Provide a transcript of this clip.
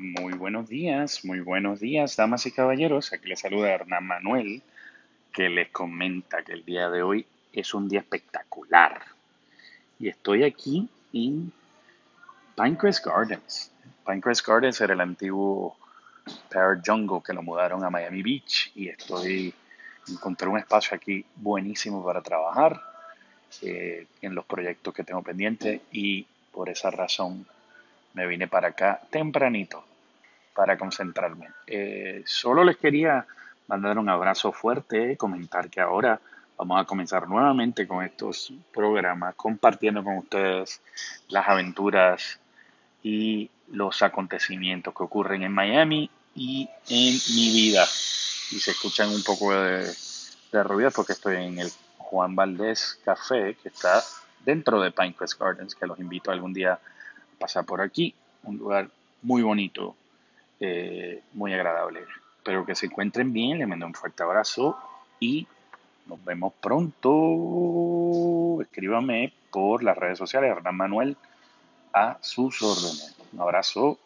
Muy buenos días, muy buenos días, damas y caballeros. Aquí les saluda Hernán Manuel, que les comenta que el día de hoy es un día espectacular. Y estoy aquí en Pinecrest Gardens. Pinecrest Gardens era el antiguo Pear Jungle que lo mudaron a Miami Beach y estoy encontré un espacio aquí buenísimo para trabajar eh, en los proyectos que tengo pendientes y por esa razón me vine para acá tempranito para concentrarme. Eh, solo les quería mandar un abrazo fuerte, comentar que ahora vamos a comenzar nuevamente con estos programas, compartiendo con ustedes las aventuras y los acontecimientos que ocurren en Miami y en mi vida. Y se escuchan un poco de, de ruido porque estoy en el Juan Valdés Café, que está dentro de Pinecrest Gardens, que los invito algún día a pasar por aquí. Un lugar muy bonito, eh, muy agradable. Espero que se encuentren bien, les mando un fuerte abrazo y nos vemos pronto. Escríbame por las redes sociales, Hernán Manuel, a sus órdenes. Un abrazo